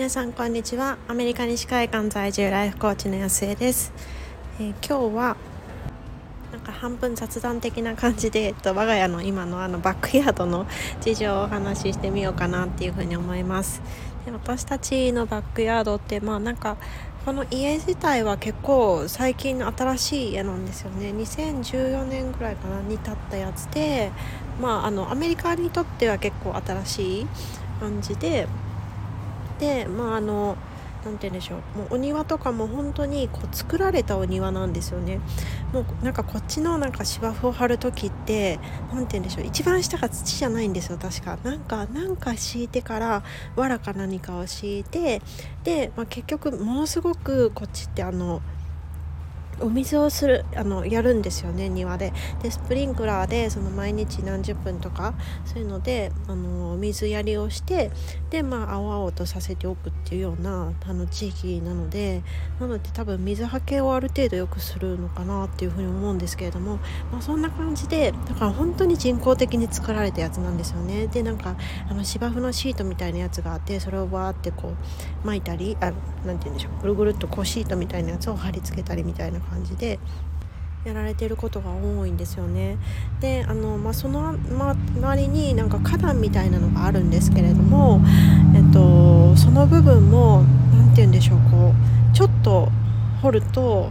皆さんこんにちは。アメリカ西海岸在住ライフコーチの安江です、えー、今日はなんか半分雑談的な感じで、えっと、我が家の今のあのバックヤードの事情をお話ししてみようかなっていうふうに思います。で私たちのバックヤードってまあなんかこの家自体は結構最近の新しい家なんですよね。2014年ぐらいかなに建ったやつでまああのアメリカにとっては結構新しい感じででまああの何て言うんでしょう。もうお庭とかも本当にこう作られたお庭なんですよね。もうなんかこっちのなんか芝生を張る時って何て言うんでしょう。一番下が土じゃないんですよ確か。なんかなんか敷いてから藁か何かを敷いてで、まあ、結局ものすごくこっちってあのお水をするあのやるんですよね庭で。でスプリンクラーでその毎日何十分とかそういうのであの水やりをしてでまあ青々とさせておくっていうようなあの地域なのでなので多分水はけをある程度よくするのかなっていうふうに思うんですけれども、まあ、そんな感じでだから本当に人工的に作られたやつなんですよね。でなんかあの芝生のシートみたいなやつがあってそれをバーってこう巻いたりあなんて言うんでしょうぐるぐるっとこうシートみたいなやつを貼り付けたりみたいな感じでやられてることが多いんですよね。であの、まあ、その、ま、周りになんか花壇みたいなのがあるんですけれども、えっと、その部分も何て言うんでしょうこうちょっと掘ると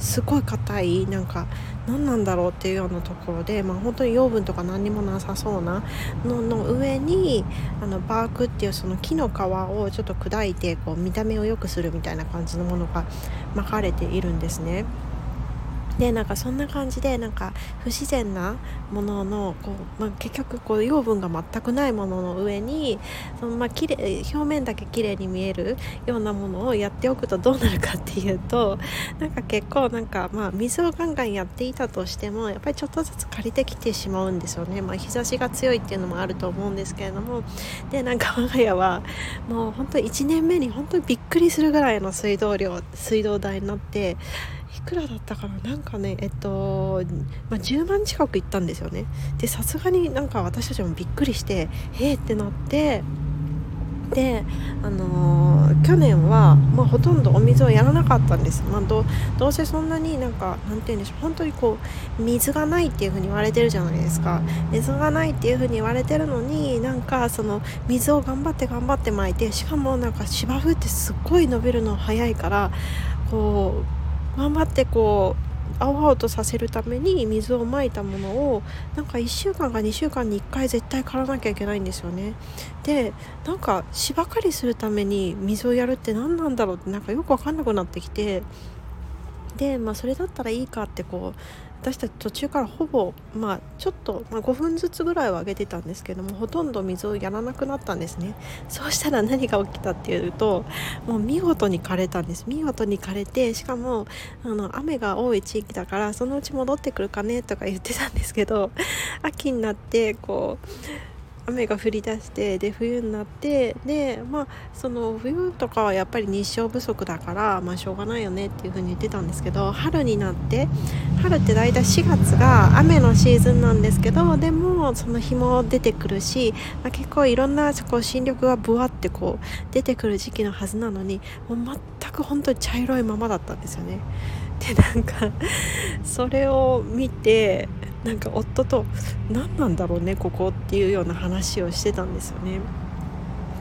すごい硬いなんか何なんだろうっていうようなところで、まあ、本当に養分とか何にもなさそうなのの上にあのバークっていうその木の皮をちょっと砕いてこう見た目を良くするみたいな感じのものが巻かれているんですね。でなんかそんな感じでなんか不自然なもののこう、まあ、結局こう養分が全くないものの上にそのまあきれ表面だけ綺麗に見えるようなものをやっておくとどうなるかっていうとなんか結構なんかまあ水をガンガンやっていたとしてもやっぱりちょっとずつ借りてきてしまうんですよね、まあ、日差しが強いっていうのもあると思うんですけれども。でなんか我が家はもう本当1年目に本当にびっくりするぐらいの水道量水道代になっていくらだったかな？なんかねえっと、まあ、10万近くいったんですよね。でさすがになんか私たちもびっくりしてへえ、ってなってで、あのー、去年は、まあ、ほとんどお水をやらなかったんです、まあ、どどうせそんなになんかなんて言うんでしょう本当にこう水がないっていう風に言われてるじゃないですか。水がないっていう風に言われてるのになんかその水を頑張って頑張って巻いてしかもなんか芝生ってすっごい伸びるの早いからこう頑張ってこう青々とさせるために水をまいたものをなんか1週間か2週間に1回絶対刈らなきゃいけないんですよね。でなんか芝刈りするために水をやるって何なんだろうってなんかよく分かんなくなってきて。でまあそれだったらいいかってこう私たち途中からほぼ、まあ、ちょっと、まあ、5分ずつぐらいはあげてたんですけどもほとんど水をやらなくなったんですね。そうしたら何が起きたっていうともう見事に枯れたんです。見事に枯れてしかもあの雨が多い地域だからそのうち戻ってくるかねとか言ってたんですけど秋になってこう雨が降り出してで冬になってでまあその冬とかはやっぱり日照不足だからまあしょうがないよねっていう風に言ってたんですけど春になって春って大体4月が雨のシーズンなんですけどでもその日も出てくるし、まあ、結構いろんなこう新緑がぶわってこう出てくる時期のはずなのにもう全く本当に茶色いままだったんですよね。でなんかそれを見てなんか夫と何なんだろうねここっていうような話をしてたんですよね。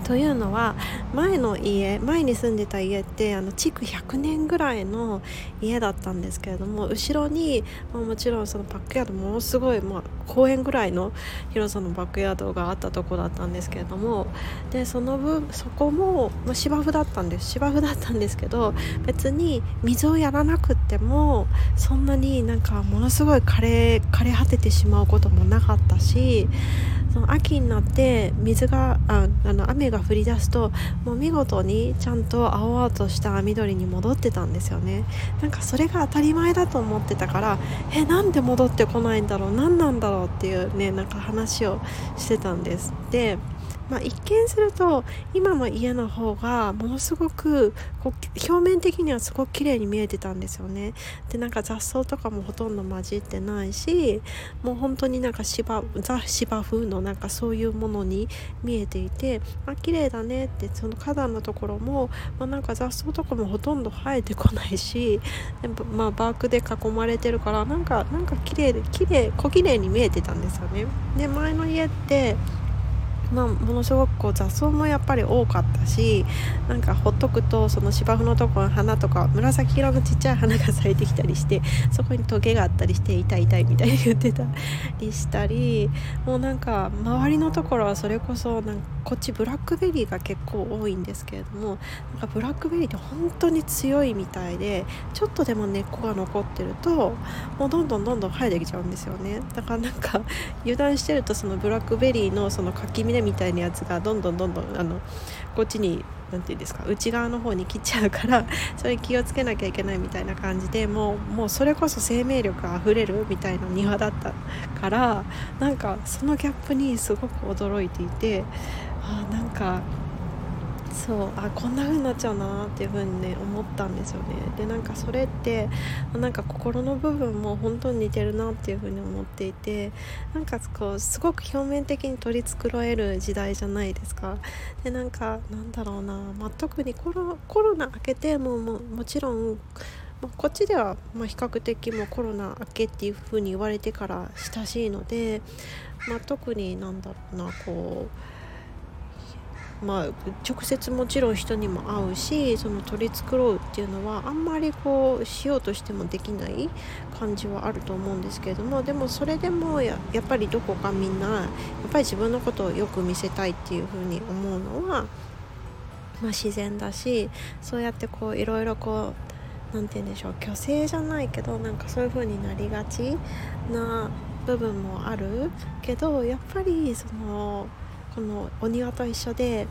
というのは前の家前に住んでた家ってあの築100年ぐらいの家だったんですけれども後ろに、まあ、もちろんそのバックヤードものすごい、まあ、公園ぐらいの広さのバックヤードがあったとこだったんですけれどもでその分そこも、まあ、芝生だったんです。芝生だったんですけど別に水をやらなくてもそんなになんかものすごい枯れ枯れ果ててしまうこともなかったしその秋になって水がああの雨が降り出すともう見事にちゃんと青々とした緑に戻ってたんですよね。なんかそれが当たり前だと思ってたからえなんで戻ってこないんだろう何なんだろうっていうねなんか話をしてたんです。でまあ、一見すると今の家の方がものすごくこう表面的にはすごく綺麗に見えてたんですよね。でなんか雑草とかもほとんど混じってないしもう本当になんか芝ザ芝風のなんかそういうものに見えていてあ綺麗だねってその花壇のところも、まあ、なんか雑草とかもほとんど生えてこないしまあ、バークで囲まれてるからなんかなんか綺麗で綺麗小綺麗に見えてたんですよね。で前の家ってまあ、ものすごこう雑草もやっぱり多かったしなんかほっとくとその芝生のところの花とか紫色のちっちゃい花が咲いてきたりしてそこにトゲがあったりして痛い痛いみたいに言ってたりしたりもうなんか周りのところはそれこそなんかこっちブラックベリーが結構多いんですけれどもなんかブラックベリーって本当に強いみたいでちょっとでも根っこが残ってるともうどんどんどんどん生えてきちゃうんですよね。だからなんか油断してるとそのブラックベリーのその垣根みたいなやつがどんどんどんどんあのこっちに何て言うんですか内側の方に来ちゃうから それ気をつけなきゃいけないみたいな感じでもうもうそれこそ生命力あふれるみたいな庭だったからなんかそのギャップにすごく驚いていてあなんかそうあこんな風になっちゃうなっていう風にね思ったんですよね。でなんかそれってなんか心の部分も本当に似てるなっていう風に思っていてなんかこうすごく表面的に取り繕える時代じゃないですか。でなんかなんだろうな、まあ、特にコロコロナ明けてもももちろんまあ、こっちではま比較的もコロナ明けっていう風に言われてから親しいので、まあ、特になんだろうなこうまあ、直接もちろん人にも会うしその取り繕うっていうのはあんまりこうしようとしてもできない感じはあると思うんですけれどもでもそれでもやっぱりどこかみんなやっぱり自分のことをよく見せたいっていうふうに思うのは、まあ、自然だしそうやってこういろいろこう何て言うんでしょう虚勢じゃないけどなんかそういう風になりがちな部分もあるけどやっぱりその。このお庭と一緒で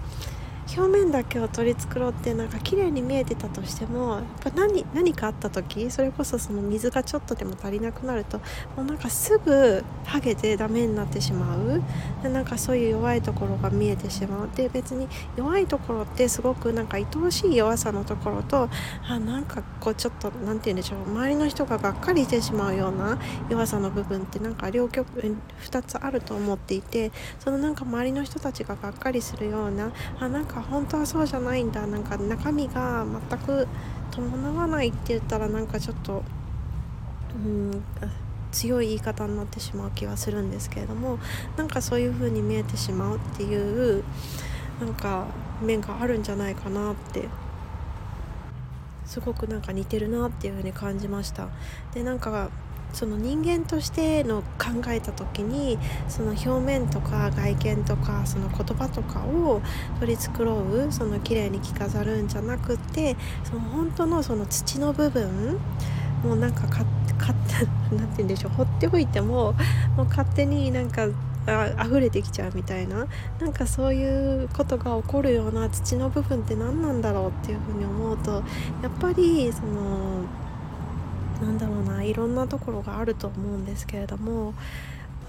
表面だけを取り繕ってなんか綺麗に見えてたとしてもやっぱ何何かあった時それこそその水がちょっとでも足りなくなるともうなんかすぐ剥げてダメになってしまう。でなんかそういう弱いところが見えてしまう。で別に弱いところってすごくなんか愛おしい弱さのところとあなんかこうちょっと何て言うんでしょう周りの人ががっかりしてしまうような弱さの部分ってなんか両極2つあると思っていてそのなんか周りの人たちががっかりするようなあなんかか本当はそうじゃないんだ。なんか中身が全く伴わないって言ったらなんかちょっとうん強い言い方になってしまう気はするんですけれどもなんかそういう風に見えてしまうっていうなんか面があるんじゃないかなってすごくなんか似てるなっていう風に感じました。でなんかその人間としての考えた時にその表面とか外見とかその言葉とかを取り繕うその綺麗に着飾るんじゃなくってその本当のその土の部分もうなんかかか なんて言うんでしょう放っておいてももう勝手になんかあ溢れてきちゃうみたいななんかそういうことが起こるような土の部分って何なんだろうっていうふうに思うとやっぱりそのなんだろうないろんなところがあると思うんですけれども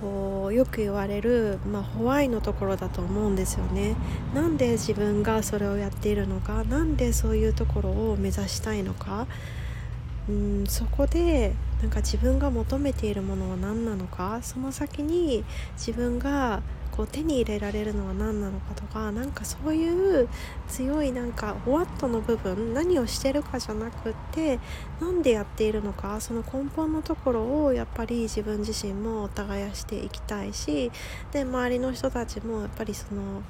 こうよく言われる、まあ、ホワイのところだと思うんですよね。なんで自分がそれをやっているのか何でそういうところを目指したいのかうんそこでなんか自分が求めているものは何なのかその先に自分がこう手に入れられるのは何なのかとかなんかそういう強いなんかホワットの部分何をしてるかじゃなくって何でやっているのかその根本のところをやっぱり自分自身も耕していきたいしで周りの人たちもやっぱりその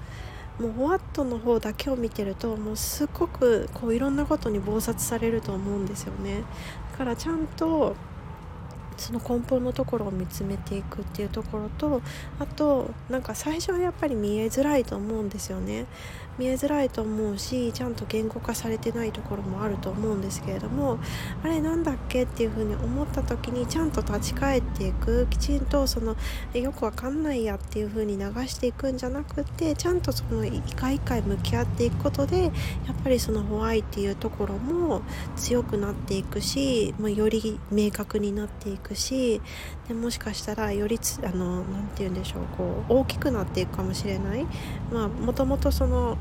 もうホワットの方だけを見てるともうすっごくこういろんなことに忙殺されると思うんですよね。だからちゃんとその根本のところを見つめていくっていうところとあとなんか最初はやっぱり見えづらいと思うんですよね。見えづらいと思うしちゃんと言語化されてないところもあると思うんですけれどもあれなんだっけっていうふうに思った時にちゃんと立ち返っていくきちんとそのよくわかんないやっていうふうに流していくんじゃなくてちゃんとその一回一回向き合っていくことでやっぱりそのホワイっていうところも強くなっていくし、まあ、より明確になっていくしでもしかしたらよりつあのなて言うんでしょうこう大きくなっていくかもしれない。まあ、もともとその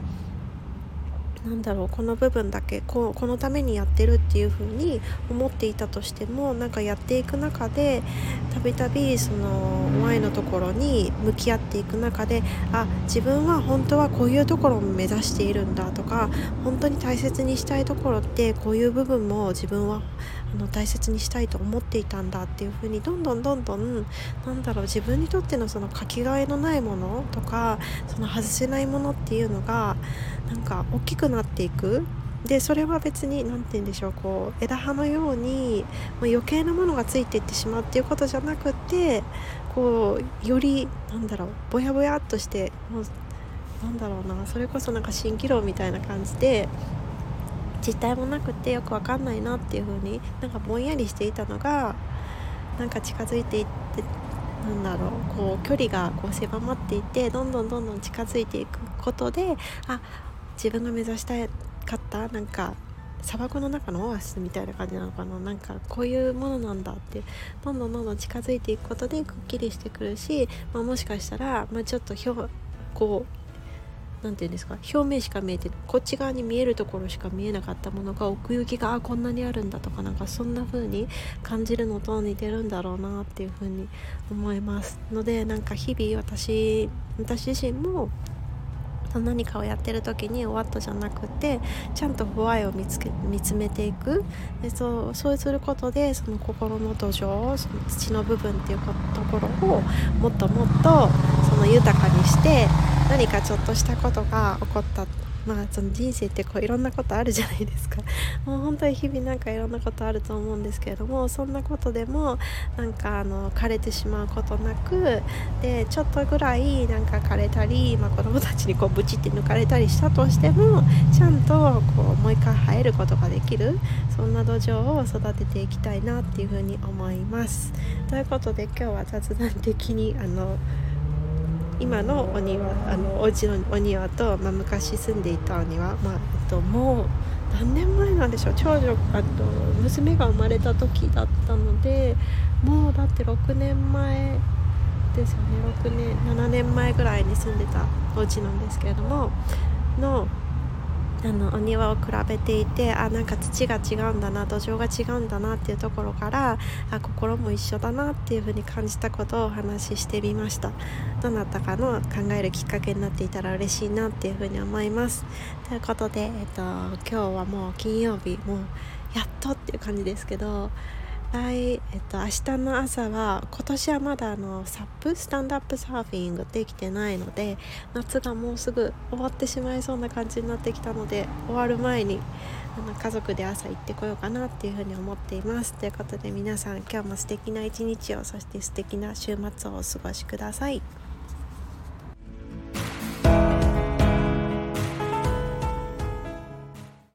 なんだろうこの部分だけここのためにやってるっていう風に思っていたとしてもなんかやっていく中でたびたびその前のところに向き合っていく中であ自分は本当はこういうところを目指しているんだとか本当に大切にしたいところってこういう部分も自分はあの大切にしたいと思っていたんだっていう風にどんどんどんどんなんだろう自分にとってのそのかけがえのないものとかその外せないものっていうのがなんか大きくなっていく。でそれは別に何て言うんでしょうこう枝葉のようにも余計なものがついていってしまうっていうことじゃなくてこうよりなんだろうぼやぼやっとしてもうなんだろうなそれこそなんか蜃気楼みたいな感じで実体もなくてよくわかんないなっていう風になんかぼんやりしていたのがなんか近づいていってなんだろうこう距離がこう狭まっていってどんどんどんどん近づいていくことであ自分が目指したかったなんか砂漠の中のオアシスみたいな感じなのかな。なんかこういうものなんだってどんどんどんどん近づいていくことでくっきりしてくるし、まあ、もしかしたら、まあ、ちょっとひょこう何て言うんですか？表面しか見えてこっち側に見えるところしか見えなかったものが奥行きがあこんなにあるんだとかなんかそんな風に感じるのと似てるんだろうなっていう風に思います。のでなんか日々私私自身も何かをやってる時に終わったじゃなくてちゃんと不愛を見つけ見つめていく。でそうそうすることでその心の土壌その土の部分っていうところをもっともっとその豊かにして何かちょっとしたことが起こったまあその人生ってこういろんなことあるじゃないですか もう本当に日々なんかいろんなことあると思うんですけれどもそんなことでもなんかあの枯れてしまうことなくでちょっとぐらいなんか枯れたり、まあ、子供たちにこうブチって抜かれたりしたとしてもちゃんとこうもう一回生えることができるそんな土壌を育てていきたいなっていうふうに思います。ということで今日は雑談的にあの今のお庭あのお家のお庭と、まあ、昔住んでいたお庭、まあえっと、もう何年前なんでしょう。長女あと娘が生まれた時だったのでもうだって6年前ですよね。6年7年前ぐらいに住んでたお家なんですけれどものあのお庭を比べていてあなんか土が違うんだな土壌が違うんだなっていうところからあ心も一緒だなっていうふうに感じたことをお話ししてみました。どなたかの考えるきっかけになっていたら嬉しいなっていうふうに思います。ということで、えっと、今日はもう金曜日もうやっとっていう感じですけど対、えっと、明日の朝は今年はまだあのサップスタンドアップサーフィングできてないので夏がもうすぐ終わってしまいそうな感じになってきたので終わる前にあの家族で朝行ってこようかなっていうふうに思っていますということで皆さん今日も素敵な一日をそして素敵な週末をお過ごしください。